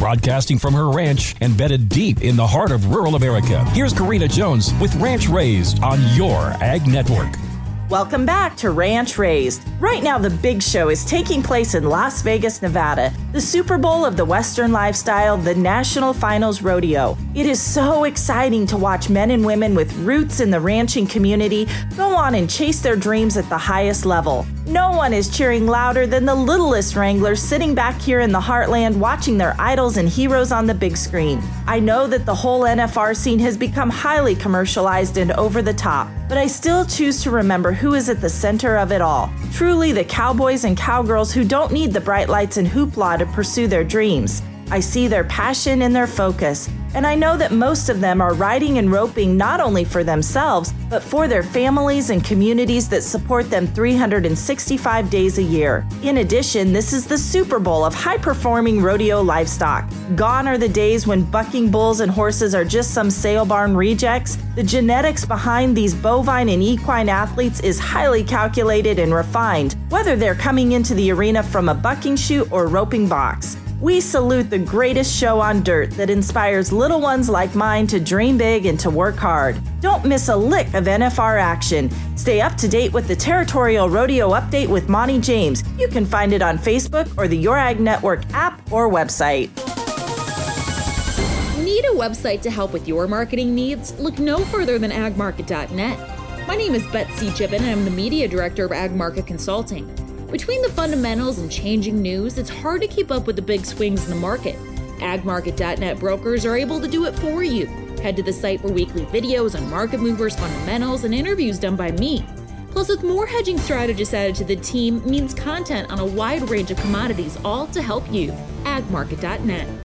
Broadcasting from her ranch embedded deep in the heart of rural America, here's Karina Jones with Ranch Raised on your Ag Network. Welcome back to Ranch Raised. Right now, the big show is taking place in Las Vegas, Nevada, the Super Bowl of the Western lifestyle, the National Finals Rodeo. It is so exciting to watch men and women with roots in the ranching community go on and chase their dreams at the highest level. No one is cheering louder than the littlest wranglers sitting back here in the heartland watching their idols and heroes on the big screen. I know that the whole NFR scene has become highly commercialized and over the top, but I still choose to remember who is at the center of it all. Truly, the cowboys and cowgirls who don't need the bright lights and hoopla to pursue their dreams. I see their passion and their focus, and I know that most of them are riding and roping not only for themselves, but for their families and communities that support them 365 days a year. In addition, this is the Super Bowl of high performing rodeo livestock. Gone are the days when bucking bulls and horses are just some sale barn rejects. The genetics behind these bovine and equine athletes is highly calculated and refined, whether they're coming into the arena from a bucking chute or roping box. We salute the greatest show on dirt that inspires little ones like mine to dream big and to work hard. Don't miss a lick of NFR action. Stay up to date with the Territorial Rodeo Update with Monty James. You can find it on Facebook or the Your Ag Network app or website. Need a website to help with your marketing needs? Look no further than agmarket.net. My name is Betsy Gibbon and I'm the media director of Ag Market Consulting. Between the fundamentals and changing news, it's hard to keep up with the big swings in the market. AgMarket.net brokers are able to do it for you. Head to the site for weekly videos on market movers, fundamentals, and interviews done by me. Plus, with more hedging strategists added to the team, means content on a wide range of commodities, all to help you. AgMarket.net.